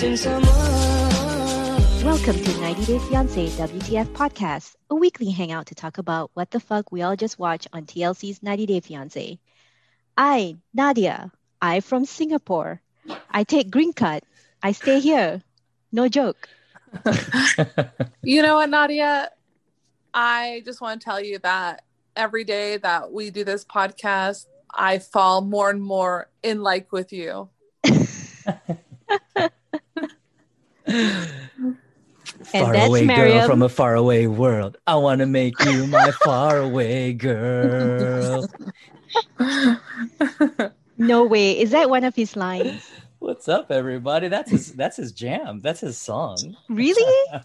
Welcome to 90 Day Fiancé WTF podcast, a weekly hangout to talk about what the fuck we all just watched on TLC's 90 Day Fiancé. I, Nadia, I from Singapore. I take green card. I stay here. No joke. You know what, Nadia? I just want to tell you that every day that we do this podcast, I fall more and more in like with you. And far that's away girl from a faraway world. I want to make you my faraway girl. No way. Is that one of his lines? What's up, everybody? That's his. That's his jam. That's his song. Really?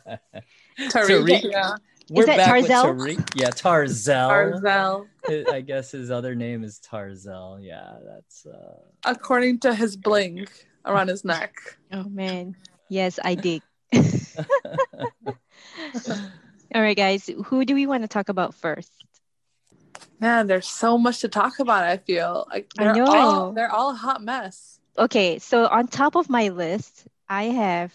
Tariq, Tariq. yeah. We're that back with Tariq. Yeah, Tarzell. Arzel. I guess his other name is Tarzell. Yeah, that's. uh According to his bling around his neck. Oh man. Yes, I dig. All right, guys. Who do we want to talk about first? Man, there's so much to talk about, I feel. Like they're know. all they're all a hot mess. Okay, so on top of my list, I have,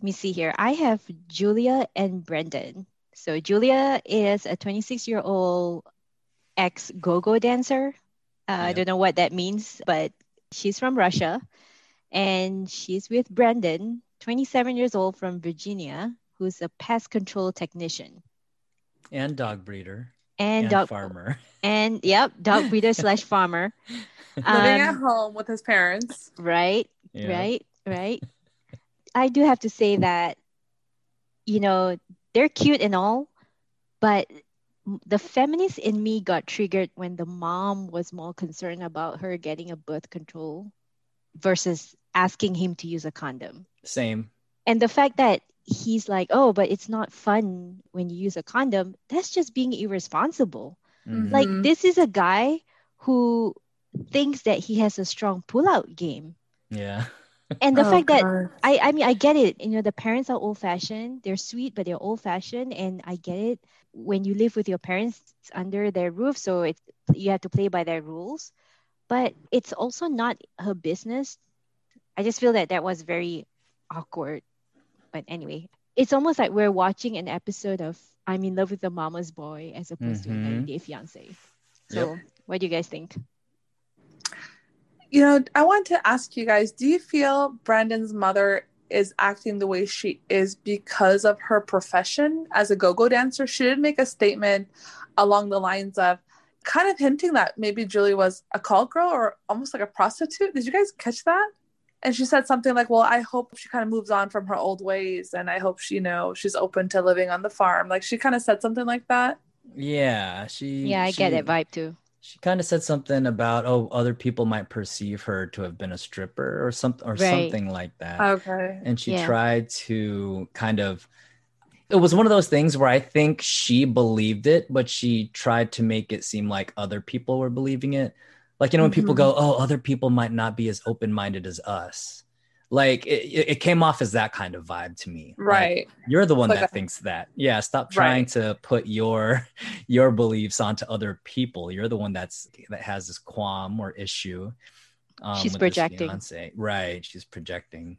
let me see here. I have Julia and Brandon. So Julia is a 26 year old ex go go dancer. Uh, I don't know what that means, but she's from Russia. And she's with Brandon, 27 years old from Virginia, who's a pest control technician. and dog breeder And, and, dog farmer. And yep, dog breeder slash farmer. Living at Um, home with his parents. right? Yeah. right right i do have to say that you know they're cute and all but the feminist in me got triggered when the mom was more concerned about her getting a birth control versus asking him to use a condom Same. and the fact that he's like oh but it's not fun when you use a condom that's just being irresponsible Mhm. like this is a guy who thinks that he has a strong pull-out game yeah. and the Oh, fact that God. I, I mean, I get it. You know, the parents are old fashioned. They're sweet, but they're old fashioned. And I get it. When you live with your parents it's under their roof, so it's you have to play by their rules. But it's also not her business. I just feel that that was very awkward. But anyway, it's almost like we're watching an episode of I'm in love with the mama's boy as opposed to a Mhm. 90 Day Fiance. So, what do you guys think? You know, I want to ask you guys, do you feel Brandon's mother is acting the way she is because of her profession as a go-go dancer? She did make a statement along the lines of kind of hinting that maybe Julie was a call girl or almost like a prostitute. Did you guys catch that? And she said something like, "Well, I hope she kind of moves on from her old ways, and I hope she, you know, she's open to living on the farm." Like she kind of said something like that. Yeah. She. Yeah, I get she- that vibe too. She kind of said something about oh other people might perceive her to have been a stripper or something or Right. something like that. Okay. and she Yeah. tried to kind of it was one of those things where I think she believed it, but she tried to make it seem like other people were believing it. Like, you know, when people Mhm. go, oh, other people might not be as open minded as us. Like, it, it came off as that kind of vibe to me. Like, Right. you're the one Like that a- thinks that. Yeah. Stop trying Right. to put your your beliefs onto other people. You're the one that's that has this qualm or issue. Um, She's projecting. Right. She's projecting.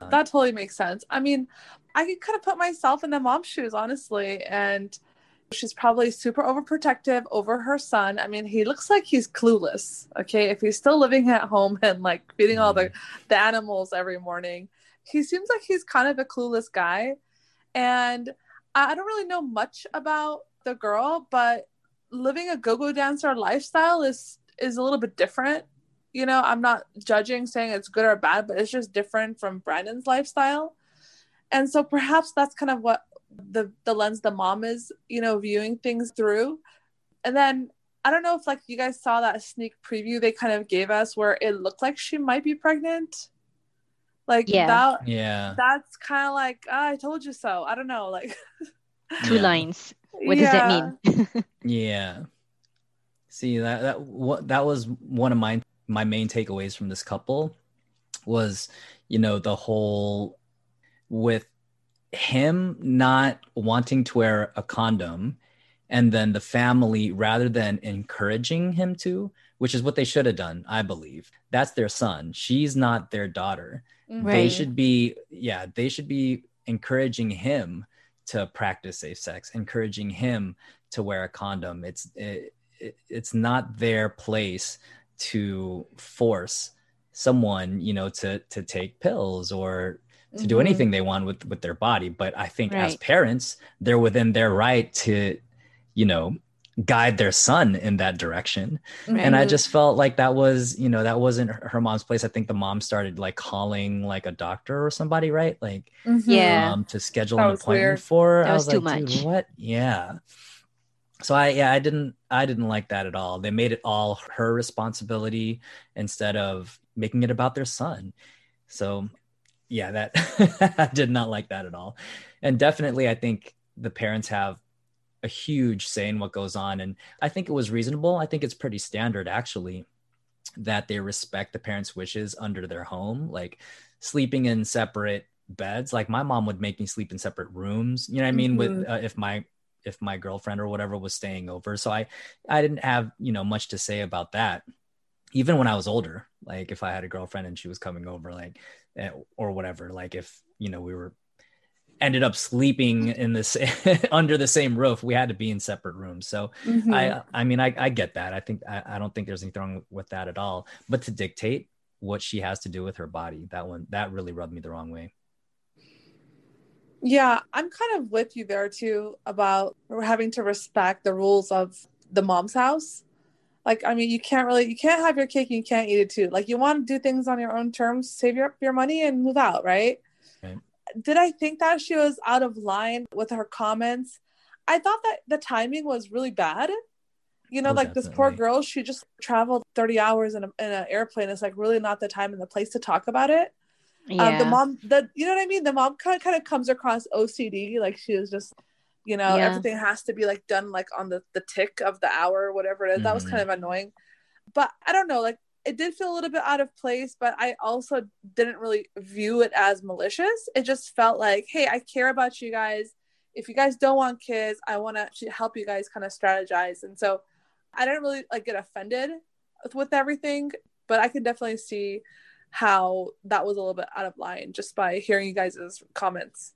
That totally makes sense. I mean, I could kind of put myself in the mom's shoes, honestly. And she's probably super overprotective over her son. I mean, he looks like he's clueless. Okay. If he's still living at home and like feeding all the, mm-hmm. the animals every morning, he seems like he's kind of a clueless guy. And I I don't really know much about the girl, but living a go-go dancer lifestyle is is a little bit different you know i'm not judging saying it's good or bad but it's just different from brandon's lifestyle and so perhaps that's kind of what the the lens the mom is you know viewing things through and then I don't know if like you guys saw that sneak preview they kind of gave us where it looked like she might be pregnant. Like Yeah. that Yeah. that's kind of like "Ah, I told you so. I don't know, like Two Yeah. lines. What does that mean? Yeah. See that that what that was one of my my main takeaways from this couple was, you know, the whole with him not wanting to wear a condom and then the family rather than encouraging him to, which is what they should have done, I believe. That's their son. She's not their daughter mm-hmm. they should be yeah they should be encouraging him to practice safe sex encouraging him to wear a condom it's it, it, it's not their place to force someone you know to to take pills or to do Mhm. anything they want with with their body but i think as parents they're within their right to you know guide their son in that direction and i just felt like that was you know that wasn't her her mom's place i think the mom started like calling like a doctor or somebody right like Mhm. Yeah. um to schedule That an appointment weird. for her. That i was was, too like Dude, much. what yeah so i yeah i didn't i didn't like that at all they made it all her responsibility instead of making it about their son so yeah that i did not like that at all. And definitely i think the parents have a huge say in what goes on. And i think it was reasonable. I think it's pretty standard actually that they respect the parents wishes under their home like sleeping in separate beds. Like my mom would make me sleep in separate rooms you know what i mean with Mhm. uh, if my if my girlfriend or whatever was staying over. So i i didn't have you know much to say about that even when i was older like if i had a girlfriend and she was coming over like eh, or whatever like if you know we were ended up sleeping in this under the same roof we had to be in separate rooms so Mhm. I I mean I, I get that. I think I, I don't think there's anything wrong with that at all. But to dictate what she has to do with her body, that one that really rubbed me the wrong way. Yeah, I'm kind of with you there too about having to respect the rules of the mom's house. Like, I mean, you can't really, you can't have your cake and you can't eat it too. Like, you want to do things on your own terms, save your your money, and move out, right? Right. Did I think that she was out of line with her comments? I thought that the timing was really bad. You know, Oh, like this poor girl, she just traveled 30 hours in, a, in an airplane. It's like really not the time and the place to talk about it Yeah. um, the mom the you know what i mean the mom kind of, kind of comes across ocd like she was just you know Yeah. everything has to be like done like on the the tick of the hour or whatever it is. That was kind mm-hmm. of annoying. But i don't know like it did feel a little bit out of place but i also didn't really view it as malicious. It just felt like hey i care about you guys. If you guys don't want kids i want to help you guys kind of strategize. And so i didn't really like get offended with, with everything but i could definitely see how that was a little bit out of line just by hearing you guys' comments.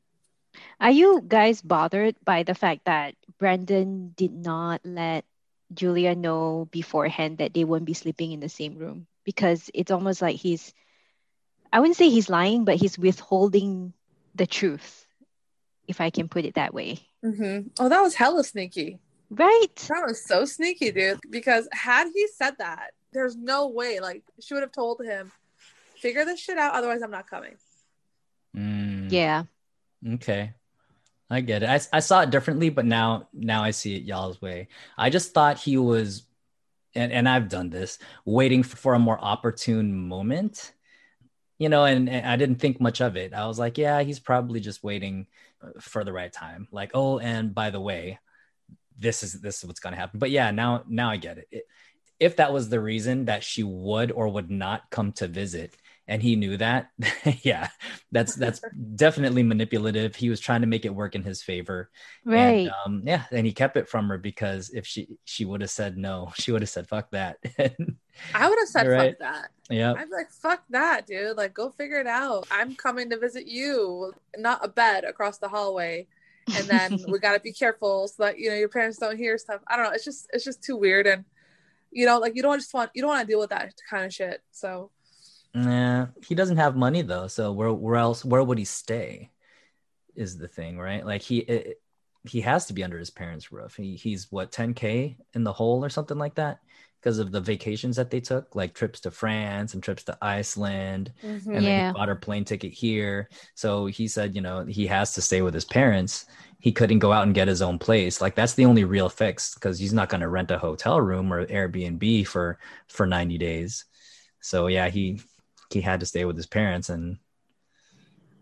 Are you guys bothered by the fact that Brandon did not let Julia know beforehand that they won't be sleeping in the same room? Because it's almost like he's, I wouldn't say he's lying, but he's withholding the truth, if I can put it that way. Mm-hmm. Oh, that was hella sneaky. Right? That was so sneaky, dude. Because had he said that, there's no way. Like she would have told him, "Figure this shit out, otherwise I'm not coming." Mm, Yeah. Okay. I get it. I, I saw it differently, but now now I see it y'all's way. I just thought he was, and and I've done this, waiting for a more opportune moment, you know, and, and I didn't think much of it. I was like, yeah, he's probably just waiting for the right time. Like, oh, and by the way, this is this is what's gonna happen. But yeah, now now I get it. it if that was the reason that she would or would not come to visit, and he knew that, yeah, that's that's definitely manipulative. He was trying to make it work in his favor. Right. And, um, yeah, and he kept it from her because if she she would have said no, she would have said fuck that. I would have said You're fuck that. yeah. I'd be like, fuck that, dude. Like, go figure it out. I'm coming to visit you, not a bed across the hallway. And then we gotta be careful so that you know your parents don't hear stuff. I don't know. It's just it's just too weird and you know, like you don't just want you don't want to deal with that kind of shit. So Nah, he doesn't have money though. So where where else where would he stay? Is the thing, right? Like he it, he has to be under his parents' roof. He, he's what 10k in the hole or something like that because of the vacations that they took, like trips to France and trips to Iceland, Mhm. and then Yeah. he bought a plane ticket here. So he said, you know, he has to stay with his parents. He couldn't go out and get his own place. Like that's the only real fix because he's not going to rent a hotel room or Airbnb for for 90 days. So yeah, he he had to stay with his parents and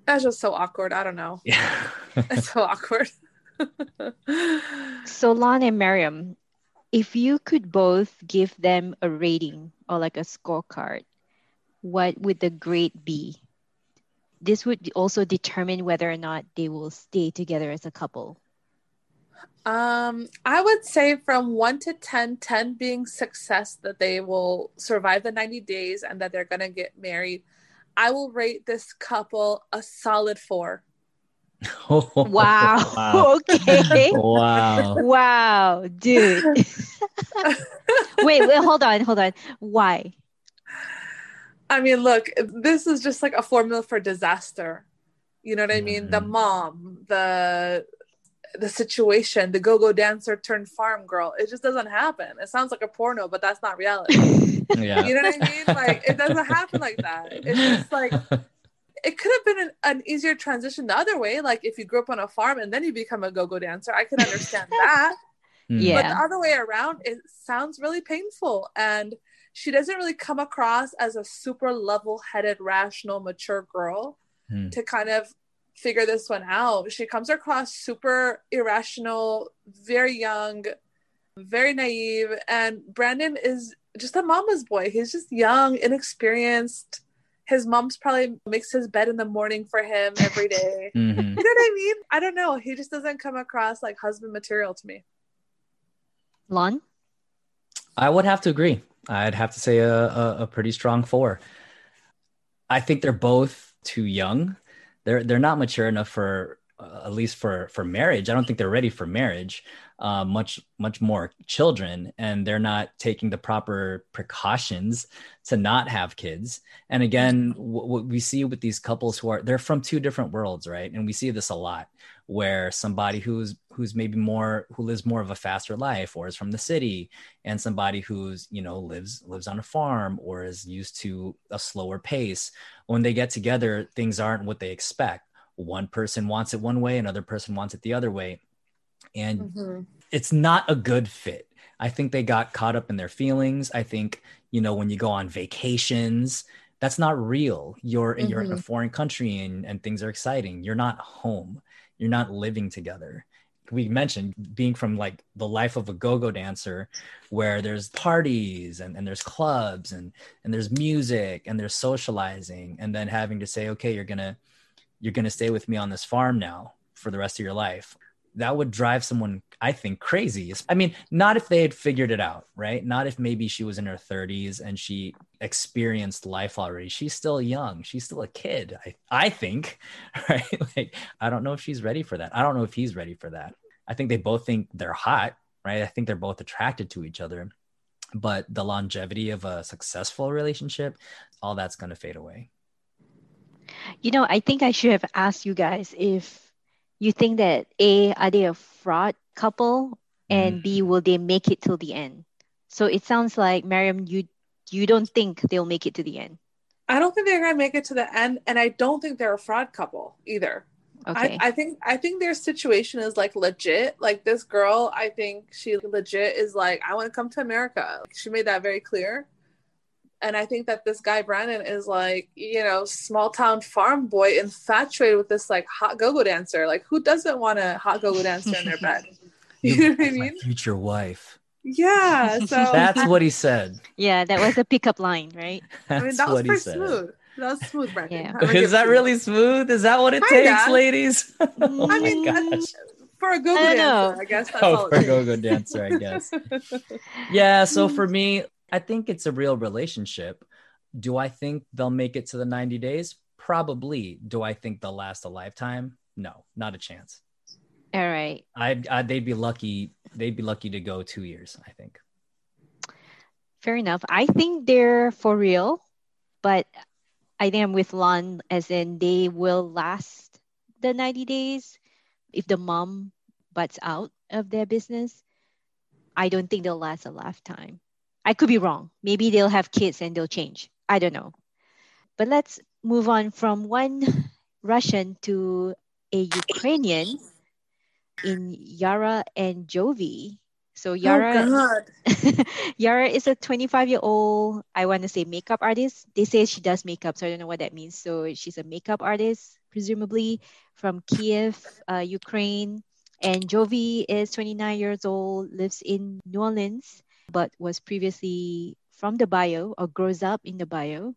That's just so awkward. I don't know. yeah. It's so awkward. So Lon and Miriam, if you could both give them a rating or like a scorecard, what would the grade be? This would also determine whether or not they will stay together as a couple. Um, I would say from one to 10, 10 being success that they will survive the 90 days and that they're going to get married. I will rate this couple a solid four. Wow. wow. okay. Wow. Wow, dude. wait, wait, hold on, hold on. Why? I mean, look, this is just like a formula for disaster. You know what I mean? The Mhm. mom, the the situation, the go-go dancer turned farm girl. It just doesn't happen. It sounds like a porno, but that's not reality. Yeah. You know what I mean? Like it doesn't happen like that. It's just like it could have been an, an easier transition the other way. Like if you grew up on a farm and then you become a go-go dancer, I could understand that. Mm. Yeah. But the other way around, it sounds really painful. And she doesn't really come across as a super level-headed, rational, mature girl Hmm. to kind of figure this one out. She comes across super irrational, very young, very naive, and Brandon is just a mama's boy. He's just young, inexperienced. His mom's probably makes his bed in the morning for him every day. Mhm. You know what I mean? I don't know. He just doesn't come across like husband material to me. Lon? I would have to agree. I'd have to say a, a, a pretty strong four. I think they're both too young. They're they're not mature enough for uh, at least for for marriage. I don't think they're ready for marriage. Uh, much much more children, and they're not taking the proper precautions to not have kids. And again, what, what we see with these couples who are they're from two different worlds, right? And we see this a lot where somebody who's who's maybe more who lives more of a faster life or is from the city and somebody who's you know lives lives on a farm or is used to a slower pace when they get together things aren't what they expect one person wants it one way another person wants it the other way and Mm-hmm. it's not a good fit. I think they got caught up in their feelings. I think, you know, when you go on vacations, that's not real. You're you're in a foreign country and, and things are exciting. You're not home. You're not living together. We mentioned being from like the life of a go-go dancer where there's parties and, and there's clubs and and there's music and there's socializing and then having to say, okay, you're gonna you're gonna stay with me on this farm now for the rest of your life that would drive someone i think crazy. I mean not if they had figured it out right? Not if maybe she was in her 30s and she experienced life already. She's still young. She's still a kid i, I think right? Like i don't know if she's ready for that. I don't know if he's ready for that. I think they both think they're hot right? I think they're both attracted to each other. But the longevity of a successful relationship all that's going to fade away. You know, I think I should have asked you guys if you think that A, are they a fraud couple? And B, mm. will they make it till the end? So it sounds like Miriam, you you don't think they'll make it to the end. I don't think they're gonna make it to the end, and I don't think they're a fraud couple either. Okay. I, I think I think their situation is like legit. Like this girl, I think she legit is like, I want to come to America. She made that very clear. And I think that this guy Brandon is like, you know, small town farm boy infatuated with this like hot go-go dancer. Like who doesn't want a hot go-go dancer in their bed? You know what I mean? future wife Yeah. So that's what he said yeah, that was a pickup line, right? that's I mean that was what he pretty said smooth. That was smooth, Brandon. Yeah. I'm Is that really smooth? Is that what it Kinda. takes, ladies? oh I my mean, gosh. for a go-go I dancer, know. I guess that's Oh, all for a go-go dancer, I guess. Yeah, so for me, I think it's a real relationship. Do I think they'll make it to the 90 days? Probably. Do I think they'll last a lifetime? No, not a chance. All right. I'd, i they'd be lucky. They'd be lucky to go two years. I think. Fair enough. I think they're for real, but I think I'm with Lon as in they will last the 90 days if the mom butts out of their business, I don't think they'll last a lifetime. I could be wrong. Maybe they'll have kids and they'll change. I don't know. But let's move on from one Russian to a Ukrainian in Yara and Jovi. So Yara, Oh, Yara is a 25 year old, I want to say makeup artist. They say she does makeup, so I don't know what that means. So she's a makeup artist, presumably from Kiev, uh, Ukraine. And Jovi is 29 years old, lives in New Orleans, but was previously from the bayou or grows up in the bayou.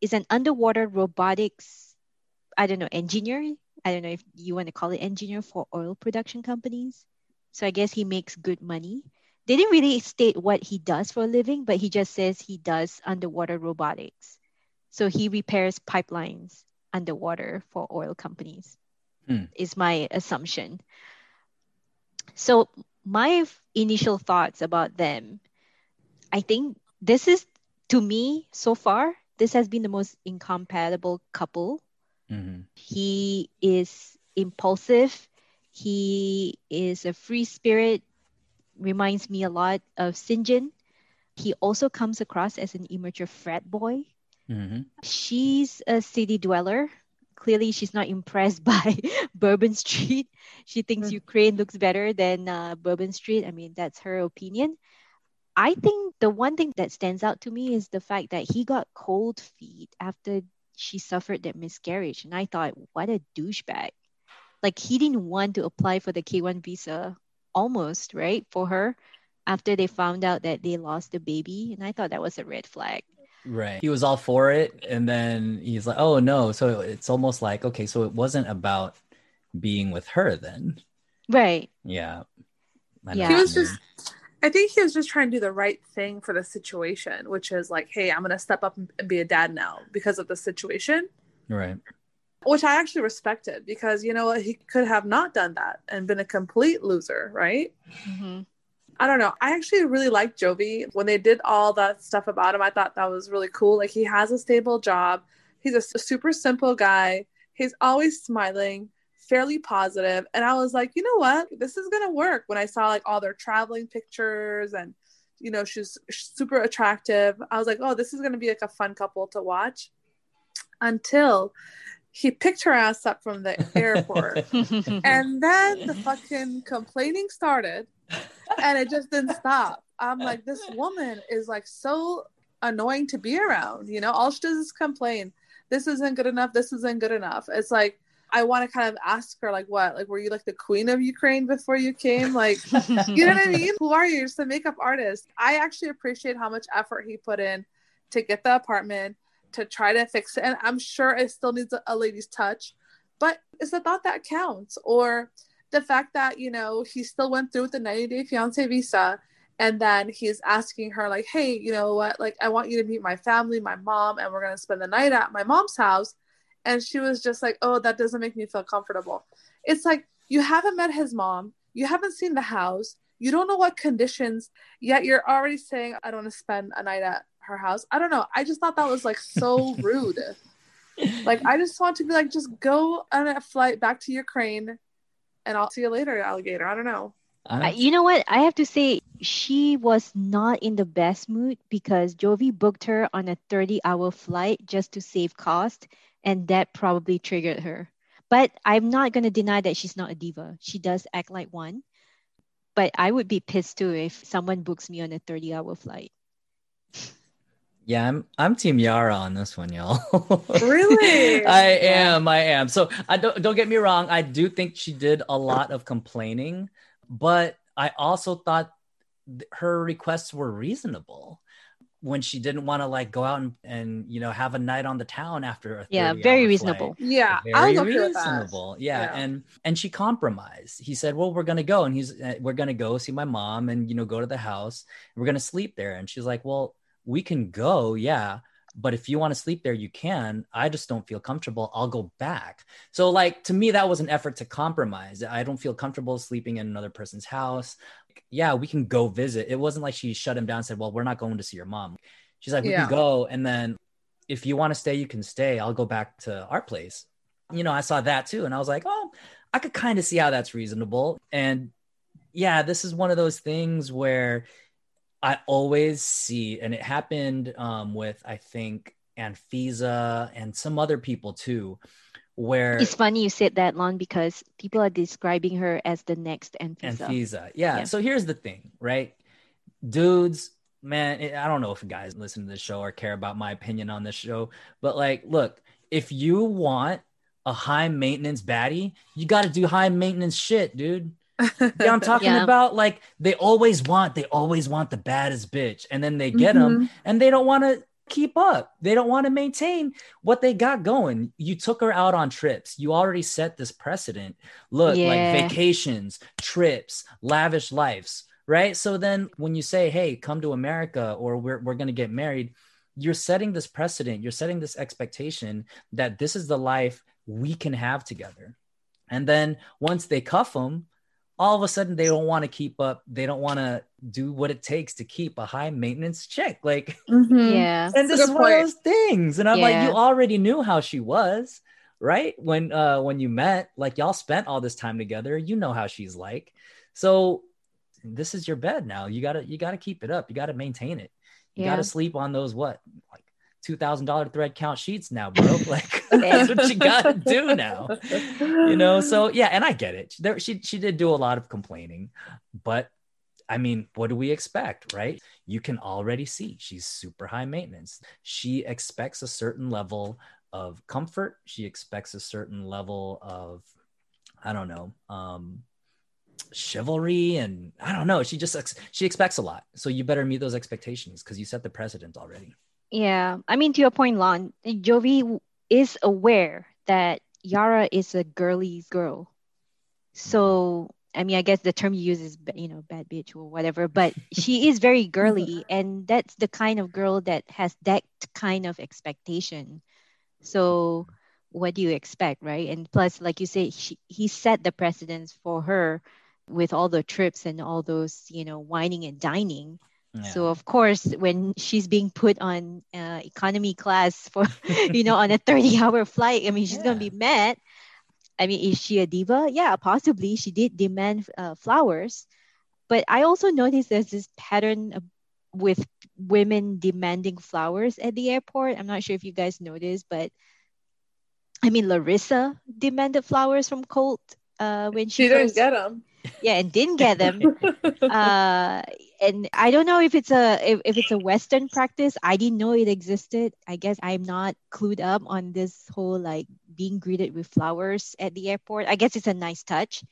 Is an underwater robotics, I don't know, engineer. I don't know if you want to call it engineer for oil production companies. So I guess he makes good money. They didn't really state what he does for a living, but he just says he does underwater robotics. So he repairs pipelines underwater for oil companies, Hmm. is my assumption. So my initial thoughts about them, I think this is to me so far, this has been the most incompatible couple Mhm. he is impulsive. He is a free spirit. Reminds me a lot of Syngin. He also comes across as an immature frat boy. Mhm. She's a city dweller. Clearly, she's not impressed by Bourbon Street. She thinks Mm. Ukraine looks better than uh, Bourbon Street. I mean, that's her opinion. I think the one thing that stands out to me is the fact that he got cold feet after she suffered that miscarriage. And I thought, what a douchebag. Like, he didn't want to apply for the K1 visa almost, right, for her after they found out that they lost the baby. And I thought that was a red flag. Right. He was all for it. And then he's like, oh no. So it's almost like, okay, so it wasn't about being with her then. Right. Yeah. Yeah. He was just I think he was just trying to do the right thing for the situation, which is like, hey, I'm gonna step up and be a dad now because of the situation. right. Which I actually respected because you know what, he could have not done that and been a complete loser, right? Mhm. I don't know. I actually really liked Jovi when they did all that stuff about him. I thought that was really cool. Like he has a stable job. He's a super simple guy. He's always smiling, fairly. And I was like, you know what? This is gonna work. When I saw like all their traveling pictures and you know she's super attractive, I was like, oh, this is gonna be like a fun couple to watch. Until he picked her ass up from the airport. And then the fucking complaining started and it just didn't stop. I'm like, this woman is like so annoying to be around. You know, all she does is complain. This isn't good enough. This isn't good enough. It's like, I want to kind of ask her, like, what? Like, were you like the queen of Ukraine before you came? Like, you know what I mean? Who are you? You're just a makeup artist. I actually appreciate how much effort he put in to get the apartment, to try to fix it. And I'm sure it still needs a, a lady's touch, but it's the thought that counts. Or the fact that, you know, he still went through with the 90 day fiance visa. And then he's asking her, like, hey, you know what? Like, I want you to meet my family, my mom, and we're going to spend the night at my mom's house. And she was just like, oh, that doesn't make me feel comfortable. It's like, you haven't met his mom, you haven't seen the house, you don't know what conditions, yet you're already saying, I don't want to spend a night at her house. I don't know. I just thought that was like so rude. Like, I just want to be like, just go on a flight back to Ukraine and I'll see you later, alligator. I don't know. Uh, you know what? I have to say, she was not in the best mood because Jovi booked her on a 30 hour flight just to save cost, and that probably triggered her. But I'm not going to deny that she's not a diva. She does act like one. But I would be pissed too if someone books me on a 30 hour flight. yeah, I'm I'm Team Yara on this one, y'all. Really? I am, I am. So I don't don't get me wrong. I do think she did a lot of complaining, but I also thought her requests were reasonable when she didn't want to like go out and, and you know have a night on the town after a Yeah, very hour reasonable. Yeah, very was okay reasonable yeah. Yeah. and and she compromised. He said well we're gonna go and he's uh, we're gonna go see my mom and you know go to the house. We're gonna sleep there. And she's like well we can go yeah but if you want to sleep there you can. I just don't feel comfortable. I'll go back. So like to me that was an effort to compromise. I don't feel comfortable sleeping in another person's house yeah we can go visit. It wasn't like she shut him down and said well we're not going to see your mom. She's like we Yeah. can go and then if you want to stay you can stay. I'll go back to our place. You know i saw that too and i was like oh i could kind of see how that's reasonable. And yeah, this is one of those things where I always see, and it happened um, with I think Anfisa and some other people too, where It's funny you said that, Lon, because people are describing her as the next Anfisa. Anfisa. Yeah. Yeah. So here's the thing, right? Dudes, man, I don't know if guys listen to the show or care about my opinion on this show, but like, look, if you want a high maintenance baddie, you got to do high maintenance shit, dude. Yeah, I'm talking Yeah. about like they always want, they always want the baddest bitch, and then they get them, Mhm. and they don't want to keep up. They don't want to maintain what they got going. You took her out on trips. You already set this precedent. Look, Yeah. like vacations, trips, lavish lives, right? So then when you say, "Hey, come to America," or "We're we're gonna get married," you're setting this precedent. You're setting this expectation that this is the life we can have together. And then once they cuff them, all of a sudden they don't want to keep up. They don't want to do what it takes to keep a high maintenance chick. Like, Mhm. Yeah. and That's this is good one of those things. And I'm like, you already knew how she was, right? When uh when you met, like y'all spent all this time together, you know how she's like. So this is your bed now. You gotta you gotta keep it up. You gotta maintain it. You Yeah. gotta sleep on those what like two thousand dollar thread count sheets now, bro. Like that's what you gotta do now. You know, so yeah, and I get it. There she she did do a lot of complaining, but I mean, what do we expect, right? You can already see she's super high maintenance. She expects a certain level of comfort. She expects a certain level of, I don't know, um, chivalry, and I don't know. She just ex- she expects a lot. So you better meet those expectations because you set the precedent already. Yeah. I mean, to your point, Lon, Jovi w- is aware that Yara is a girly girl. So, mm-hmm. I mean, I guess the term you use is, you know, bad bitch or whatever, but she is very girly. And that's the kind of girl that has that kind of expectation. So, what do you expect, right? And plus, like you say, she, he set the precedence for her with all the trips and all those, you know, wining and dining. Yeah. So of course, when she's being put on uh, economy class for, you know, on a thirty-hour flight, I mean, she's gonna be mad. I mean, is she a diva? Yeah, possibly. She did demand uh, flowers, but I also noticed there's this pattern with women demanding flowers at the airport. I'm not sure if you guys noticed, but I mean, Larissa demanded flowers from Colt uh, when she, She didn't first, get them. yeah, and didn't get them uh and i don't know if it's a if, if it's a western practice. I didn't know it existed. I guess i'm not clued up on this whole like being greeted with flowers at the airport. I guess it's a nice touch.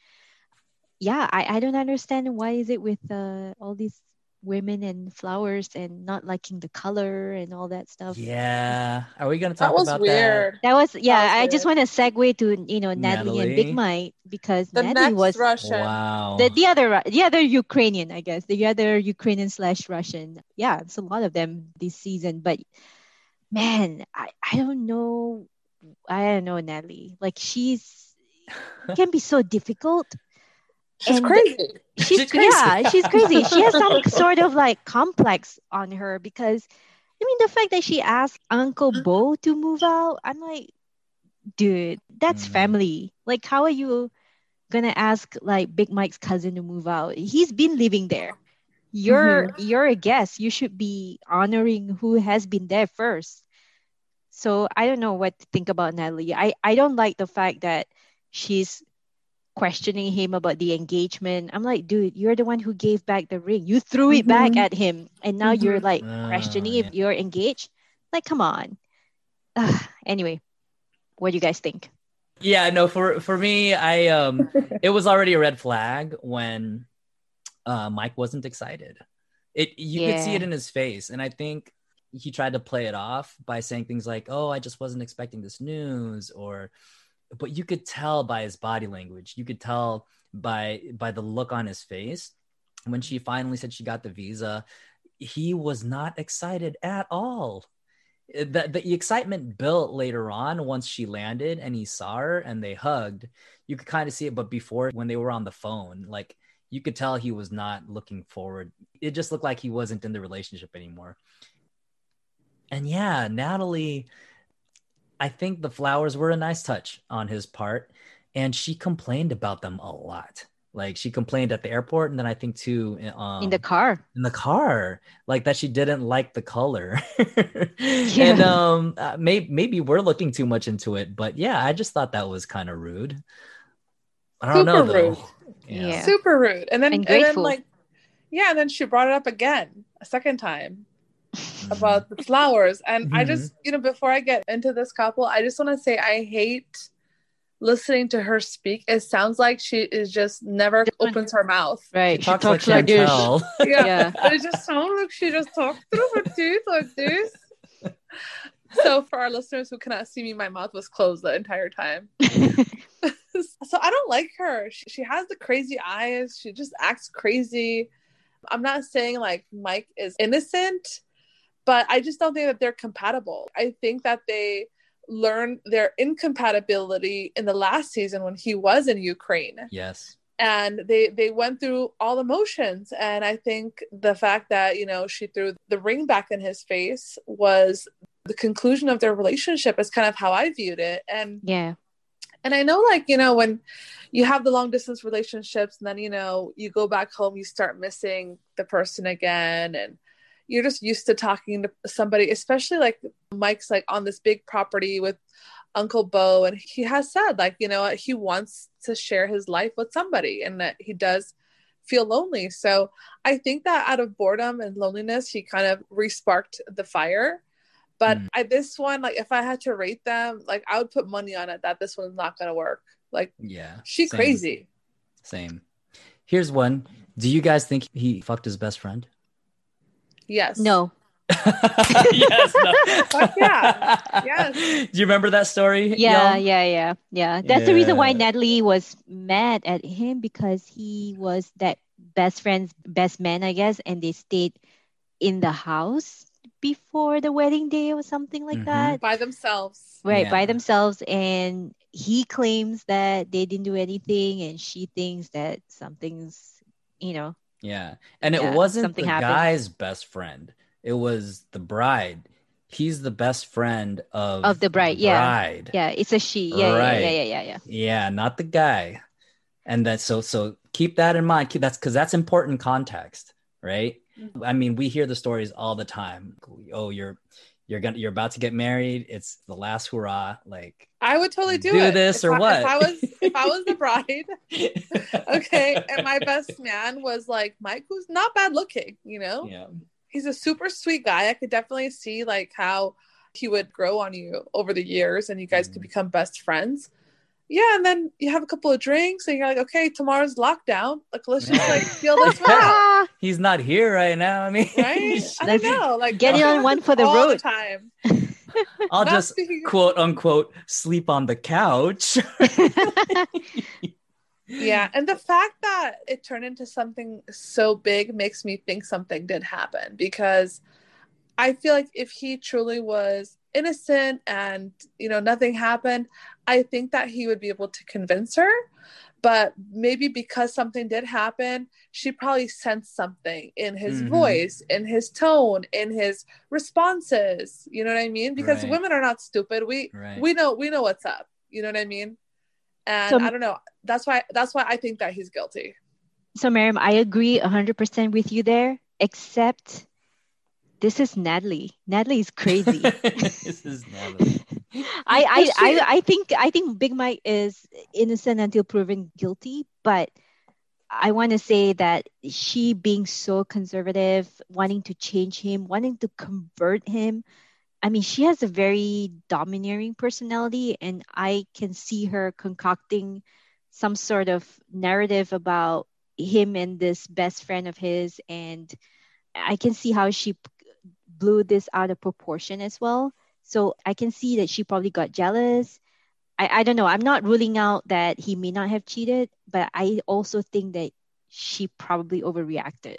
Yeah i, I don't understand why is it with uh, all these women and flowers and not liking the color and all that stuff yeah. Are we gonna that talk was about weird. that was yeah was i just want to segue to you know natalie, and big mike because The natalie next was? Russian. Wow. the, the other the other Ukrainian, I guess, the other Ukrainian slash Russian. Yeah, it's a lot of them this season. But man, I, I don't know. I don't know, Natalie. Like she's can be so difficult. She's And- crazy. She's, She's crazy. yeah, she's crazy. She has some sort of like complex on her because I mean the fact that she asked Uncle Bo to move out, I'm like, dude, that's Mm. family. Like, how are you gonna ask like Big Mike's cousin to move out? He's been living there. You're you're a guest. You should be honoring who has been there first. So I don't know what to think about Natalie. I, I don't like the fact that she's questioning him about the engagement. I'm like, dude, you're the one who gave back the ring. You threw it back Mhm. at him, and now you're like Oh, questioning yeah. if you're engaged. Like, come on. Ugh, anyway, what do you guys think? yeah no for for me i um it was already a red flag when uh mike wasn't excited it you could see it in his face and i think he tried to play it off by saying things like oh i just wasn't expecting this news or but you could tell by his body language. You could tell by by the look on his face. When she finally said she got the visa he was not excited at all. Eh, the, the excitement built later on once she landed and he saw her and they hugged. You could kind of see it but before when they were on the phone like you could tell he was not looking forward. It just looked like he wasn't in the relationship anymore. And yeah natalie i think the flowers were a nice touch on his part and she complained about them a lot Like she complained at the airport, and then I think too um, in the car. in the car, like that she didn't like the color. And um, uh, maybe maybe we're looking too much into it, but yeah, I just thought that was kind of rude. I don't know though. rude. Yeah. Super rude. And then And and, then like yeah, and then she brought it up again a second time. About the flowers. And I Mhm. just, you know, before I get into this couple, I just want to say I hate listening to her speak. It sounds like she is just never Different. opens her mouth. Right. She talks like this. Yeah. Yeah. It just sounds like she just talks through her teeth like this. So for our listeners who cannot see me, my mouth was closed the entire time. so I don't like her. She, she has the crazy eyes. She just acts crazy. I'm not saying like Mike is innocent, but I just don't think that they're compatible. I think that they learned their incompatibility in the last season when he was in Ukraine Yes. and they they went through all emotions and i think the fact that you know she threw the ring back in his face was the conclusion of their relationship is kind of how i viewed it and yeah. and i know like you know when you have the long distance relationships and then you know you go back home you start missing the person again and you're just used to talking to somebody especially like mike's like on this big property with uncle bo and he has said like you know he wants to share his life with somebody and that he does feel lonely so i think that out of boredom and loneliness he kind of resparked the fire but Mm. I, this one like if i had to rate them like i would put money on it that this one's not going to work like Yeah. she Same. crazy Same. Here's one. Do you guys think he fucked his best friend? Yes No. yes. No. Fuck yeah. Yes. Do you remember that story? Yeah, y'all? yeah, yeah, yeah. That's the reason why Yeah. Natalie was mad at him because he was that best friend's best man, I guess, and they stayed in the house before the wedding day or something like Mhm. that. by themselves Right, by themselves. And he claims that they didn't do anything, and she thinks that something's, you know, Yeah. And it Yeah, wasn't something the happened. guy's best friend. It was the bride. He's the best friend of Of the bride, yeah. bride. yeah, it's a she. Yeah, Right. yeah, yeah, yeah, yeah, yeah. Yeah, not the guy. And that so so keep that in mind. Keep that's because that's important context, right? Mhm. I mean, we hear the stories all the time. Oh, you're you're gonna you're about to get married. It's the last hurrah. Like i would totally do, Do it this if or I, what? if i was if i was the bride okay and my best man was like mike who's not bad looking you know yeah. he's a super sweet guy i could definitely see like how he would grow on you over the years and you guys could Mhm. become best friends yeah and then you have a couple of drinks and you're like okay tomorrow's lockdown like let's just like feel this one out He's not here right now. I mean, right i Let's don't know like getting on one for the all road. time I'll Not just speaking quote unquote sleep on the couch. yeah and the fact that it turned into something so big makes me think something did happen because i feel like if he truly was innocent and you know nothing happened i think that he would be able to convince her. But maybe because something did happen she probably sensed something in his Mhm. voice in his tone in his responses. You know what i mean? Because Right. women are not stupid. We Right. we know we know what's up. You know what i mean? And So- i don't know. That's why that's why i think that he's guilty. So, Miriam, I agree 100% with you there, except this is Natalie. Natalie is crazy. this is Natalie. I, I, I, I think I think Big Mike is innocent until proven guilty, but I want to say that she being so conservative, wanting to change him, wanting to convert him. I mean, she has a very domineering personality, and I can see her concocting some sort of narrative about him and this best friend of his, and I can see how she p- blew this out of proportion as well. So I can see that she probably got jealous. I, I don't know. I'm not ruling out that he may not have cheated, but I also think that she probably overreacted.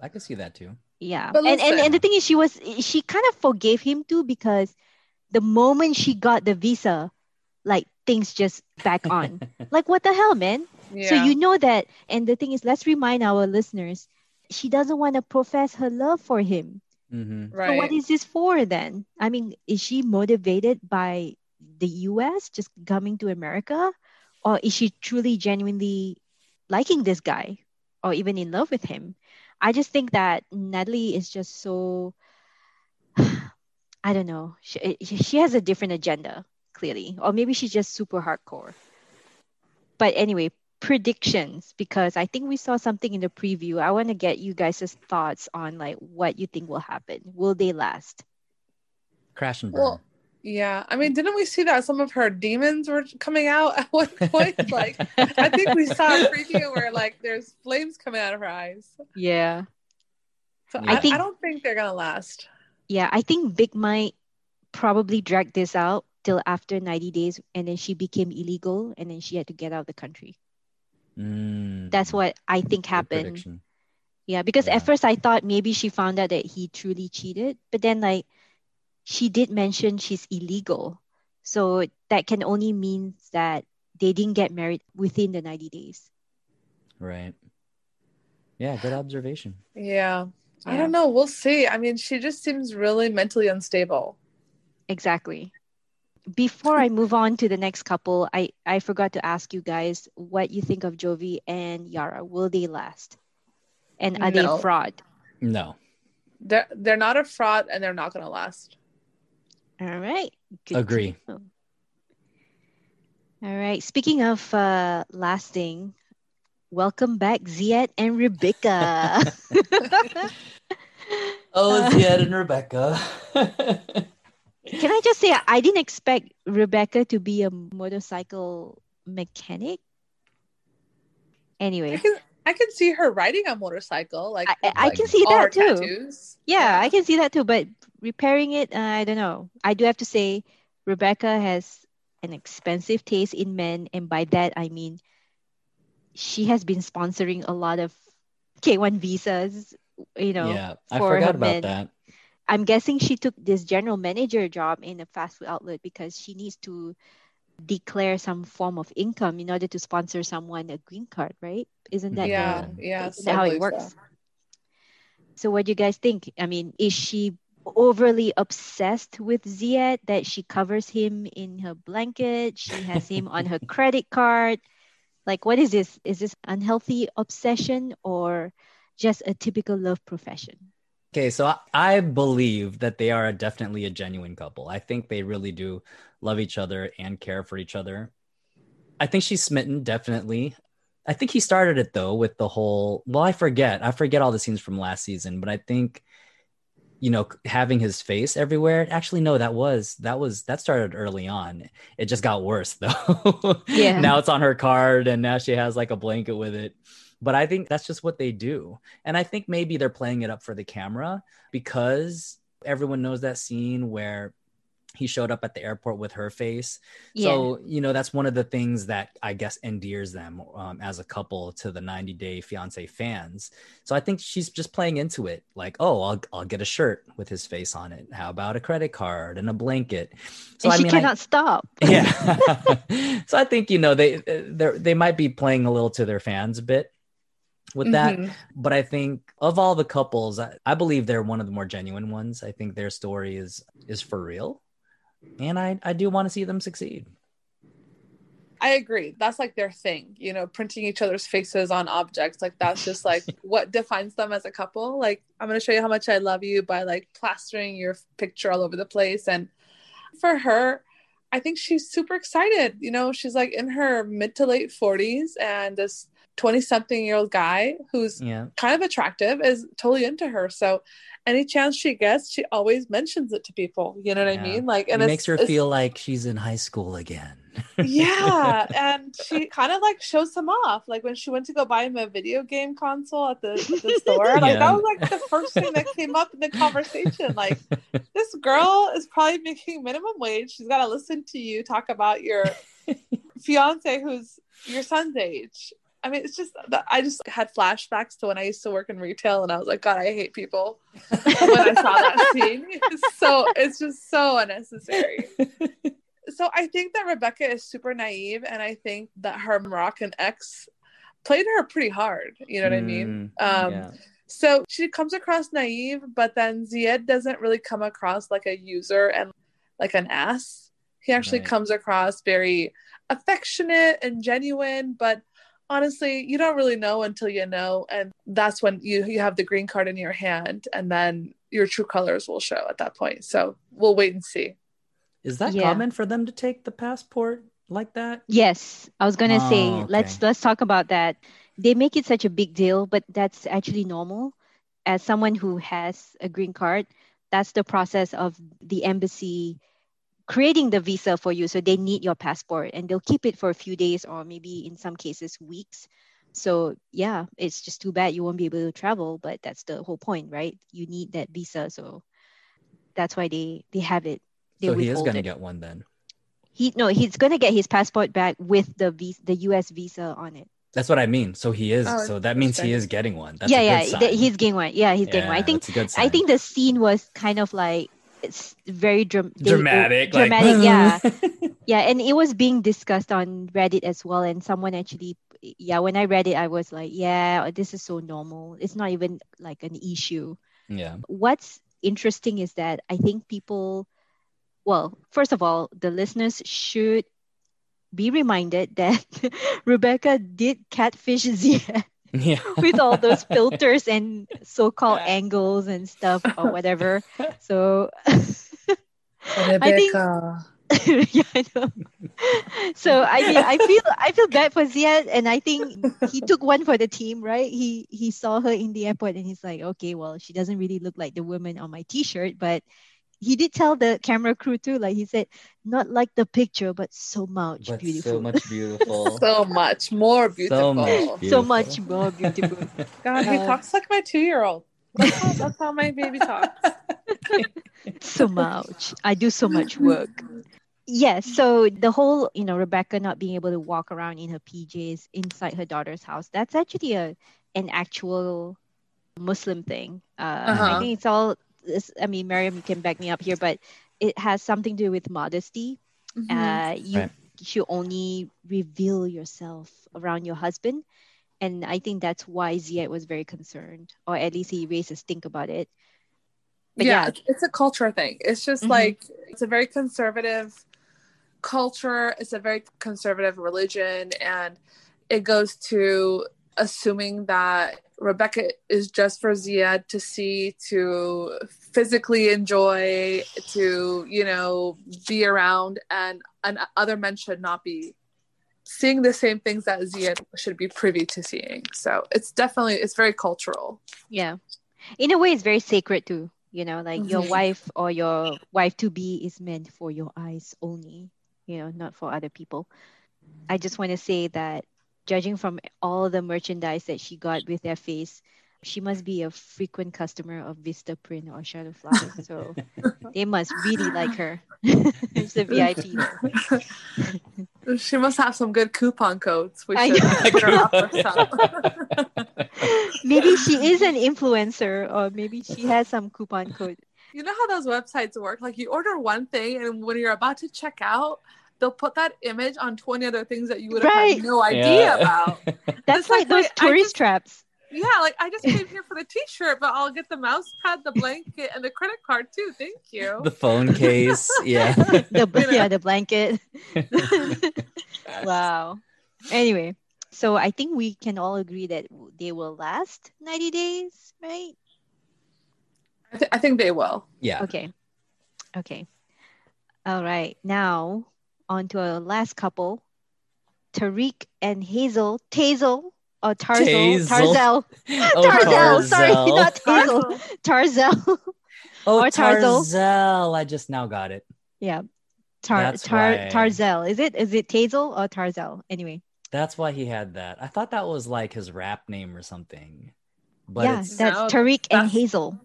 I can see that too. Yeah. But and, and and the thing is she was she kind of forgave him too because the moment she got the visa, like things just back on. like what the hell, man? yeah So you know that and the thing is let's remind our listeners, she doesn't want to profess her love for him. hmm right So what is this for then? I mean, is she motivated by the US just coming to America? Or is she truly genuinely liking this guy or even in love with him. I just think that Natalie is just so I don't know. She, she has a different agenda, clearly, or maybe she's just super hardcore. But anyway, predictions because I think we saw something in the preview. I want to get you guys' thoughts on like what you think will happen. Will they last? Crash and burn. Well, yeah. I mean, didn't we see that some of her demons were coming out at one point? like, I think we saw a preview where like there's flames coming out of her eyes. Yeah. So I, I think I don't think they're gonna last. Yeah, I think Big Mike probably drag this out till after 90 days and then she became illegal and then she had to get out of the country. Mm. That's what I think happened. Yeah, because yeah. at first I thought maybe she found out that he truly cheated, but then like she did mention she's illegal. So that can only mean that they didn't get married within the 90 days. Right. Yeah, good observation. Yeah. yeah. I don't know. We'll see. I mean, she just seems really mentally unstable. Exactly. Before I move on to the next couple, I, I forgot to ask you guys what you think of Jovi and Yara. Will they last? And are no. they a fraud? No. They're, they're not a fraud and they're not going to last. All right. Good Agree. All right. Speaking of uh, lasting, welcome back, Ziad and Rebecca. oh, Ziad and Rebecca. Can I just say, I didn't expect Rebecca to be a motorcycle mechanic. Anyway. I can, I can see her riding a motorcycle. Like I, I like can see that too. Tattoos. Yeah, yeah, I can see that too. But repairing it, uh, I don't know. I do have to say, Rebecca has an expensive taste in men, and by that I mean she has been sponsoring a lot of K1 visas. You know, yeah, I forgot about men. that. I'm guessing she took this general manager job in a fast food outlet because she needs to declare some form of income in order to sponsor someone a green card, right? Isn't that yeah, the, yeah, isn't how it works? So. so what do you guys think? I mean, is she overly obsessed with Ziad that she covers him in her blanket. She has him on her credit card. Like, what is this? Is this unhealthy obsession or just a typical love profession? Okay, so I believe that they are definitely a genuine couple. I think they really do love each other and care for each other. I think she's smitten, definitely. I think he started it though with the whole. Well, I forget. I forget all the scenes from last season, but I think you know having his face everywhere actually no that was that was that started early on it just got worse though yeah now it's on her card and now she has like a blanket with it but i think that's just what they do and i think maybe they're playing it up for the camera because everyone knows that scene where he showed up at the airport with her face. Yeah. So, you know, that's one of the things that I guess endears them um, as a couple to the 90 Day Fiance fans. So I think she's just playing into it like, oh, I'll, I'll get a shirt with his face on it. How about a credit card and a blanket? So and I she mean, cannot I, stop. Yeah. so I think, you know, they, they they might be playing a little to their fans a bit with that. Mm-hmm. But I think of all the couples, I, I, believe they're one of the more genuine ones. I think their story is is for real and I I do want to see them succeed. I agree. That's like their thing, you know, printing each other's faces on objects. Like that's just like what defines them as a couple. Like I'm going to show you how much I love you by like plastering your picture all over the place. And for her, I think she's super excited. You know, she's like in her mid to late 40s and this 20 something year old guy who's yeah. kind of attractive is totally into her. So any chance she gets, she always mentions it to people. You know what yeah. I mean? Like, and it makes her feel like she's in high school again. yeah, and she kind of like shows him off. Like when she went to go buy him a video game console at the, the store, like yeah. that was like the first thing that came up in the conversation. Like, this girl is probably making minimum wage. She's got to listen to you talk about your fiance who's your son's age I mean, it's just I just had flashbacks to when I used to work in retail, and I was like, God, I hate people when I saw that scene. so it's just so unnecessary. so I think that Rebecca is super naive, and I think that her Moroccan ex played her pretty hard. You know what mm, I mean? Mm, um, yeah. So she comes across naive, but then Ziad doesn't really come across like a user and like an ass. He actually right. comes across very affectionate and genuine, but honestly, you don't really know until you know, and that's when you you have the green card in your hand, and then your true colors will show at that point. So we'll wait and see. Is that Yeah. common for them to take the passport like that? Yes, I was gonna Oh, say okay. let's let's talk about that. They make it such a big deal, but that's actually normal. As someone who has a green card, that's the process of the embassy creating the visa for you. So they need your passport and they'll keep it for a few days or maybe in some cases weeks. So yeah, it's just too bad you won't be able to travel, but that's the whole point, right? You need that visa, so that's why they they have it. They so he is going to it. get one then. He no, he's gonna get his passport back with the visa the U.S. visa on it. That's what I mean. So he is. Oh, so that means he is getting one. That's yeah, a yeah, good th- sign. he's getting one. Yeah, he's getting one. I think that's a good I think the scene was kind of like it's very dram- they- dramatic. like, dramatic, yeah, yeah, and it was being discussed on Reddit as well. And someone actually, yeah, when I read it, I was like, yeah, this is so normal. It's not even like an issue. yeah. what's interesting is that I think people, well, first of all, the listeners should be reminded that Rebecca did catfish Ziad Yeah. with all those filters and so-called angles and stuff or whatever. So I think yeah, I know. So I mean, I feel I feel bad for Ziad, and I think he took one for the team, right? He he saw her in the airport, and he's like, okay, well, she doesn't really look like the woman on my T-shirt, but he did tell the camera crew too, like he said, not like the picture, but so much But beautiful, so much beautiful. so much more beautiful. so much so much more beautiful. God, he Uh, talks like my two-year-old. That's how, that's how my baby talks. so much. I do so much work. Yes. So the whole, you know, Rebecca not being able to walk around in her PJs inside her daughter's house, that's actually a an actual Muslim thing. Uh, I Uh-huh. think it's all. This, I mean, Miriam, you can back me up here, but it has something to do with modesty. Mhm. Uh, you Right. should only reveal yourself around your husband. And I think that's why Ziad was very concerned, or at least he raised a stink about it. But yeah, yeah, it's- it's a culture thing. It's just Mhm. like it's a very conservative culture. It's a very conservative religion, and it goes to assuming that Rebecca is just for Ziad to see, to physically enjoy, to you know be around, and and other men should not be seeing the same things that Ziad should be privy to seeing. So it's definitely it's very cultural. Yeah. In a way, it's very sacred too. You know, like your Mhm. wife or your wife to be is meant for your eyes only, you know, not for other people. I just want to say that judging from all the merchandise that she got with their face, she must be a frequent customer of Vistaprint or Shutterfly. So they must really like her. She's a VIP. She must have some good coupon codes. We should put her up for some. Maybe she is an influencer or maybe she has some coupon code. You know how those websites work? Like you order one thing, and when you're about to check out, they'll put that image on 20 other things that you would have Right. had no idea about. That's like, like, those wait, I tourist just- traps. Yeah, like I just came here for the t-shirt, but I'll get the mouse pad, the blanket, and the credit card too. Thank you. the phone case. Yeah. the You know. yeah the blanket wow anyway so i think we can all agree that they will last 90 days right I, th- I think they will. yeah. okay okay all right now on to our last couple tariq and hazel tazel or Tarzel Tazel. tarzal Oh, tarzal sorry Tarzal. not hazel tarzal Oh, or Tarzal. Tarzal. I just now got it. yeah Tar, That's tar, why. tarzal is it is it tazel or Tarzel? anyway That's why he had that. I thought that was like his rap name or something. But yeah it's, that's No, tariq and that's- hazel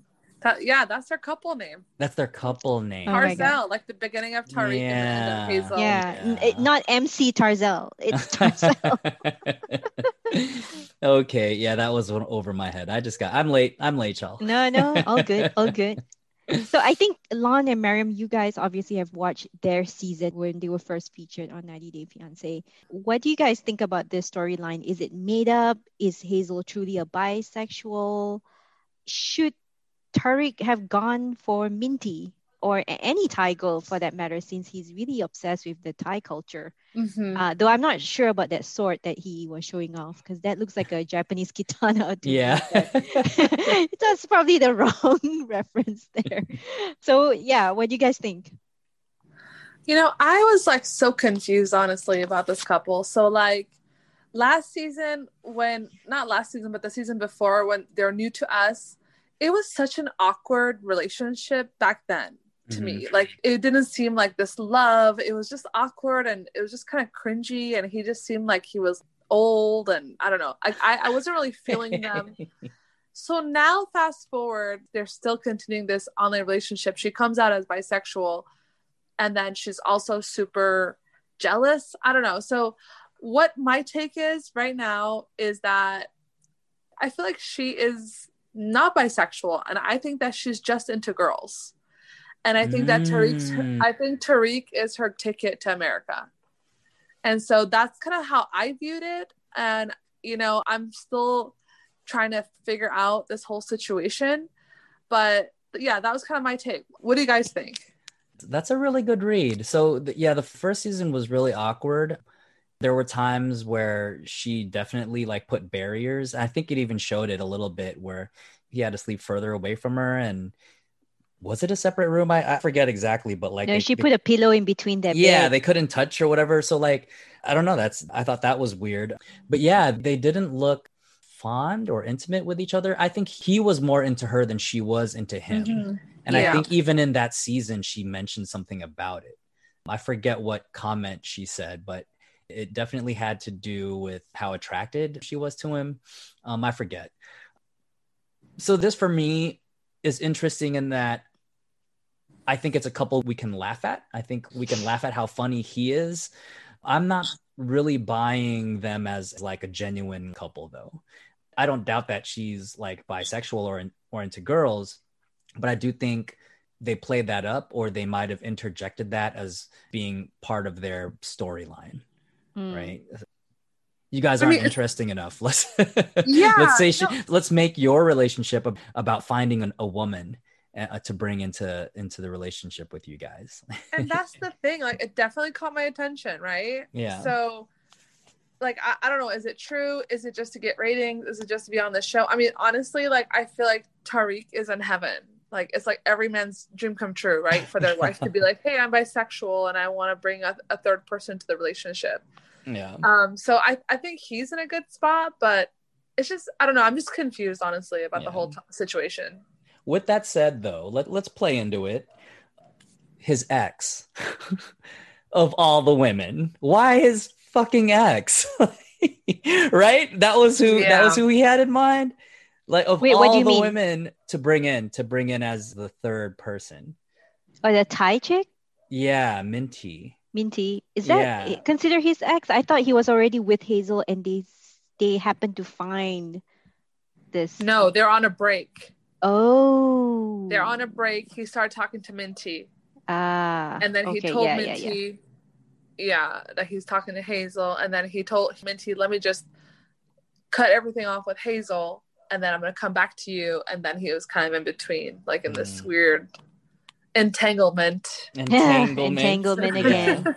That, yeah, that's their couple name. that's their couple name. Oh. Tarzell, like the beginning of Tariq and the end of Yeah. Hazel. Yeah, yeah. it- not MC Tarzell. It's Tarzell. okay, yeah, that was one over my head. I just got. I'm late. I'm late, y'all. no, no, all good, all good. So I think Lon and Miriam, you guys obviously have watched their season when they were first featured on 90 Day Fiance. What do you guys think about this storyline? Is it made up? Is Hazel truly a bisexual? Should Tariq have gone for Minty? or any Thai girl for that matter, since he's really obsessed with the Thai culture. Mhm. Uh, though I'm not sure about that sword that he was showing off because that looks like a Japanese katana. Yeah. That's probably the wrong reference there. So yeah, what do you guys think? You know, I was like so confused, honestly, about this couple. So, like, last season, when not last season, but the season before, when they're new to us, it was such an awkward relationship back then to mm-hmm. me. Like, it didn't seem like this love. It was just awkward and it was just kind of cringy. And he just seemed like he was old. And I don't know. I, I, I wasn't really feeling them. So now, fast forward, they're still continuing this online relationship. She comes out as bisexual, and then she's also super jealous. I don't know. So, what my take is right now is that I feel like she is not bisexual, and I think that she's just into girls. And I think that Tariq's, Mm. I think Tariq is her ticket to America. And so that's kind of how I viewed it. And, you know, I'm still trying to figure out this whole situation. But yeah, that was kind of my take. What do you guys think? That's a really good read. So yeah, the first season was really awkward. There were times where she definitely like put barriers. I think it even showed it a little bit where he had to sleep further away from her and was it a separate room? I, I forget exactly, but like no, they- she they- put a pillow in between them. yeah bed. they couldn't touch or whatever so like i don't know that's i thought that was weird but yeah they didn't look fond or intimate with each other i think he was more into her than she was into him Mhm. and i think even in that season she mentioned something about it i forget what comment she said but it definitely had to do with how attracted she was to him um i forget so this for me is interesting in that I think it's a couple we can laugh at. I think we can laugh at how funny he is. I'm not really buying them as like a genuine couple though. I don't doubt that she's like bisexual or in, or into girls, but I do think they played that up or they might have interjected that as being part of their storyline, Mm. right? You guys aren't mean, interesting enough. Let's Yeah, let's say she, no. let's make your relationship ab- about finding an, a woman uh, to bring into into the relationship with you guys. and that's the thing like it definitely caught my attention right Yeah. so like I, I don't know is it true is it just to get ratings is it just to be on the show i mean honestly like i feel like tariq is in heaven like it's like every man's dream come true right for their wife to be like hey i'm bisexual and i want to bring a, a third person to the relationship yeah. um so i i think he's in a good spot but it's just i don't know i'm just confused honestly about Yeah. the whole t- situation With that said, though, let let's play into it. His ex, of all the women, why his fucking ex? right? That was who. That was who he had in mind. Like of Wait, all what do you the mean? women to bring in, to bring in as the third person. Or the Thai chick, Yeah. Yeah, Minty. Minty. Is that Yeah. consider his ex? I thought he was already with Hazel, and they they happened to find this. no they're on a break Oh. they're on a break he started talking to minty Ah. and then he told yeah, yeah, Minty, yeah. yeah, that he's talking to Hazel, and then he told Minty, "Let me just cut everything off with Hazel, and then I'm gonna come back to you." And then he was kind of in between, like in this Mm. weird entanglement. Entanglement. Entanglement again.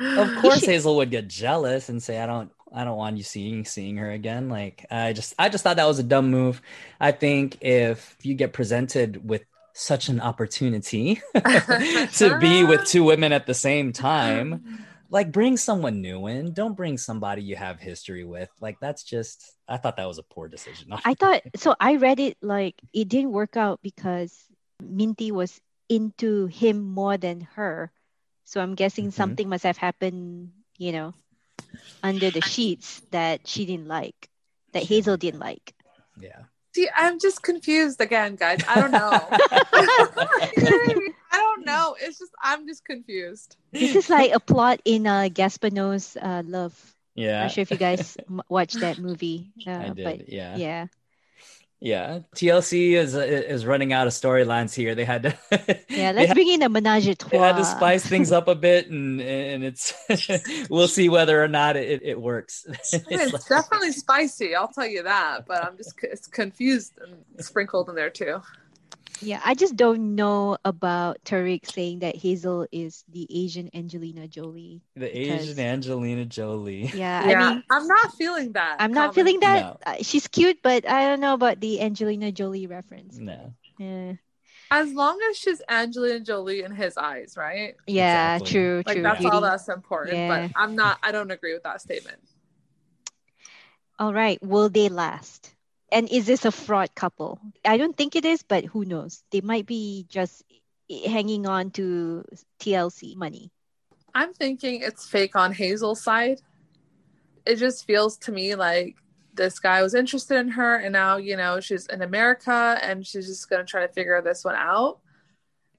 of course should- hazel would get jealous and say i don't i don't want you seeing seeing her again like i just i just thought that was a dumb move i think if you get presented with such an opportunity to be with two women at the same time like bring someone new in don't bring somebody you have history with like that's just i thought that was a poor decision I thought so. I read it like it didn't work out because Minty was into him more than her. So I'm guessing Mhm. something must have happened, you know, under the sheets that she didn't like, that Hazel didn't like. yeah See, I'm just confused again, guys. I don't know. I don't know. It's just I'm just confused. This is like a plot in uh, Gaspar Noé's uh, Love. yeah Not sure if you guys m- watched that movie. Uh, i did But yeah yeah. Yeah tlc is is running out of storylines here they had to Yeah, they let's had- bring in a menage a they had to spice things up a bit and and it's we'll see whether or not it, it works It's It's like- definitely spicy. I'll tell you that. But I'm just it's confused and sprinkled in there too. Yeah, I just don't know about Tariq saying that Hazel is the Asian Angelina Jolie. The Because- Asian Angelina Jolie. Yeah, yeah, I mean, I'm not feeling that. I'm not comment. feeling that. No. Uh, she's cute, but I don't know about the Angelina Jolie reference. No. Yeah, As long as she's Angelina Jolie in his eyes, right? yeah Exactly. true, Like true. that's Beauty. all that's important. Yeah. But I'm not. I don't agree with that statement. All right, will they last? And is this a fraud couple? I don't think it is, but who knows? They might be just hanging on to TLC money. I'm thinking it's fake on Hazel's side. It just feels to me like this guy was interested in her, and now you know she's in America, and she's just gonna try to figure this one out.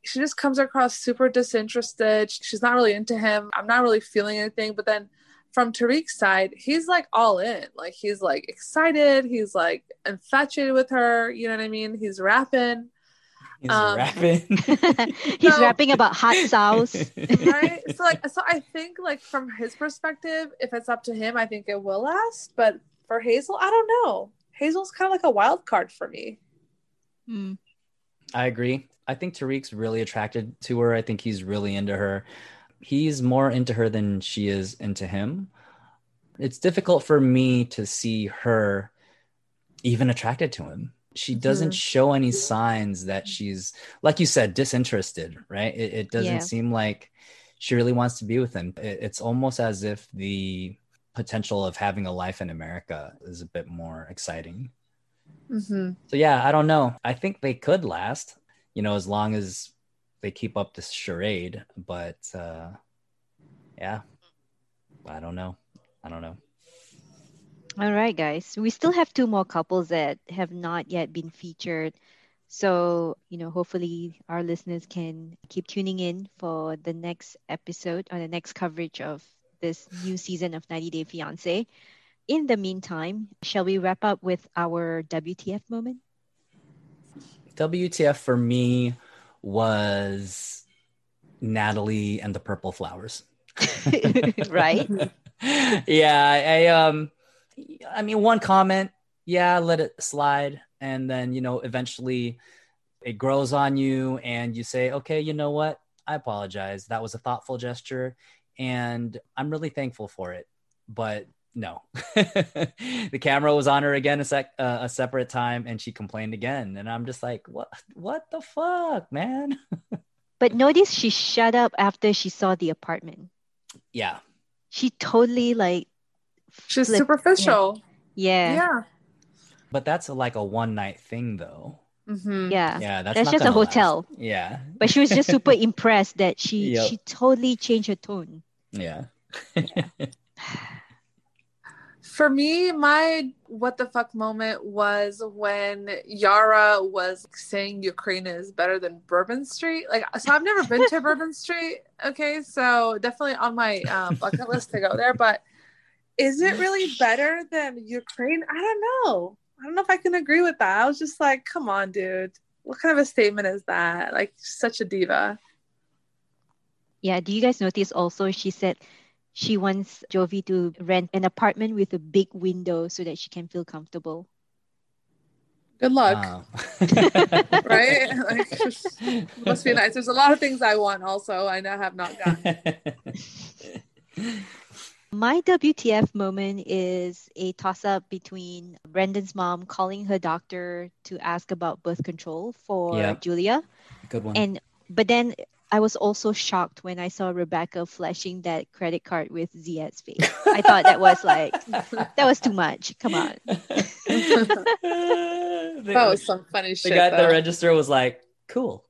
She just comes across super disinterested. She's not really into him. I'm not really feeling anything. But then from Tariq's side, he's like all in. Like he's like excited. He's like infatuated with her. You know what I mean? He's rapping. He's Um, rapping. He's So- rapping about hot sauce. right so like so i think like from his perspective if it's up to him i think it will last but for hazel i don't know hazel's kind of like a wild card for me Hmm. I agree. I think Tariq's really attracted to her. I think he's really into her. He's more into her than she is into him. It's difficult for me to see her even attracted to him. She doesn't Mhm. show any signs that she's, like you said, disinterested, right? It, it doesn't Yeah. seem like she really wants to be with him. It- it's almost as if the potential of having a life in America is a bit more exciting. mm-hmm. So yeah, I don't know. I think they could last, you know, as long as they keep up this charade. But uh yeah, I don't know. I don't know. All right, guys. We still have two more couples that have not yet been featured. So, you know, hopefully our listeners can keep tuning in for the next episode or the next coverage of this new season of 90 Day Fiancé. In the meantime, shall we wrap up with our WTF moment? WTF for me was Natalie and the Purple Flowers. right? yeah, I um I mean one comment, yeah, let it slide and then you know eventually it grows on you and you say, "Okay, you know what? I apologize. That was a thoughtful gesture and I'm really thankful for it." But no. the camera was on her again a sec uh, a separate time and she complained again and I'm just like, "What what the fuck, man?" But notice she shut up after she saw the apartment. yeah. She totally like, she's Flip- superficial yeah, yeah, But that's like a one night thing though. Mm-hmm. yeah. Yeah, that's, That's just a gonna last. hotel. Yeah. But she was just super impressed that she Yep. she totally changed her tone. Yeah. For me, my what the fuck moment was when Yara was saying Ukraine is better than Bourbon Street. Like, so I've never been to Bourbon Street. Okay, so definitely on my um, bucket list to go there. But is it really better than Ukraine? I don't know. I don't know if I can agree with that. I was just like, come on, dude. What kind of a statement is that? Like, such a diva. Yeah, do you guys notice also she said she wants Jovi to rent an apartment with a big window so that she can feel comfortable. Good luck. Wow. Right? Like, must be nice. There's a lot of things I want also. I now have not gotten. My WTF moment is a toss up between Brandon's mom calling her doctor to ask about birth control for Yep. Julia. Good one. And but then I was also shocked when I saw Rebecca flashing that credit card with Ziad's face. I thought that was like that was too much. Come on. That was some funny the shit. The guy at the register was like, cool.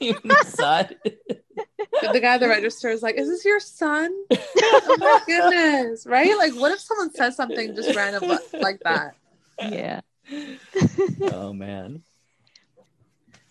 You saw the guy at the register is like, "Is this your son?" oh my goodness! Right? Like, what if someone says something just random like that? Yeah. oh man.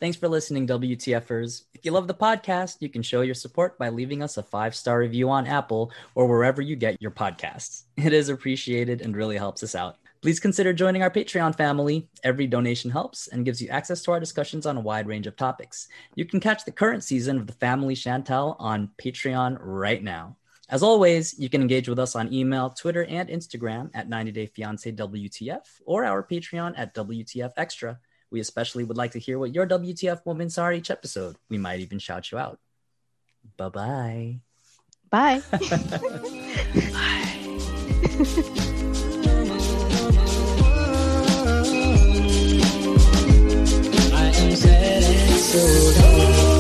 Thanks for listening, WTFers. If you love the podcast, you can show your support by leaving us a five star review on Apple or wherever you get your podcasts. It is appreciated and really helps us out. Please consider joining our Patreon family. Every donation helps and gives you access to our discussions on a wide range of topics. You can catch the current season of The Family Chantel on Patreon right now. As always, you can engage with us on email, Twitter, and Instagram at 90 Day Fiance WTF or our Patreon at WTF Extra. We especially would like to hear what your WTF moments are each episode. We might even shout you out. Bye-bye. Bye. I am sad and so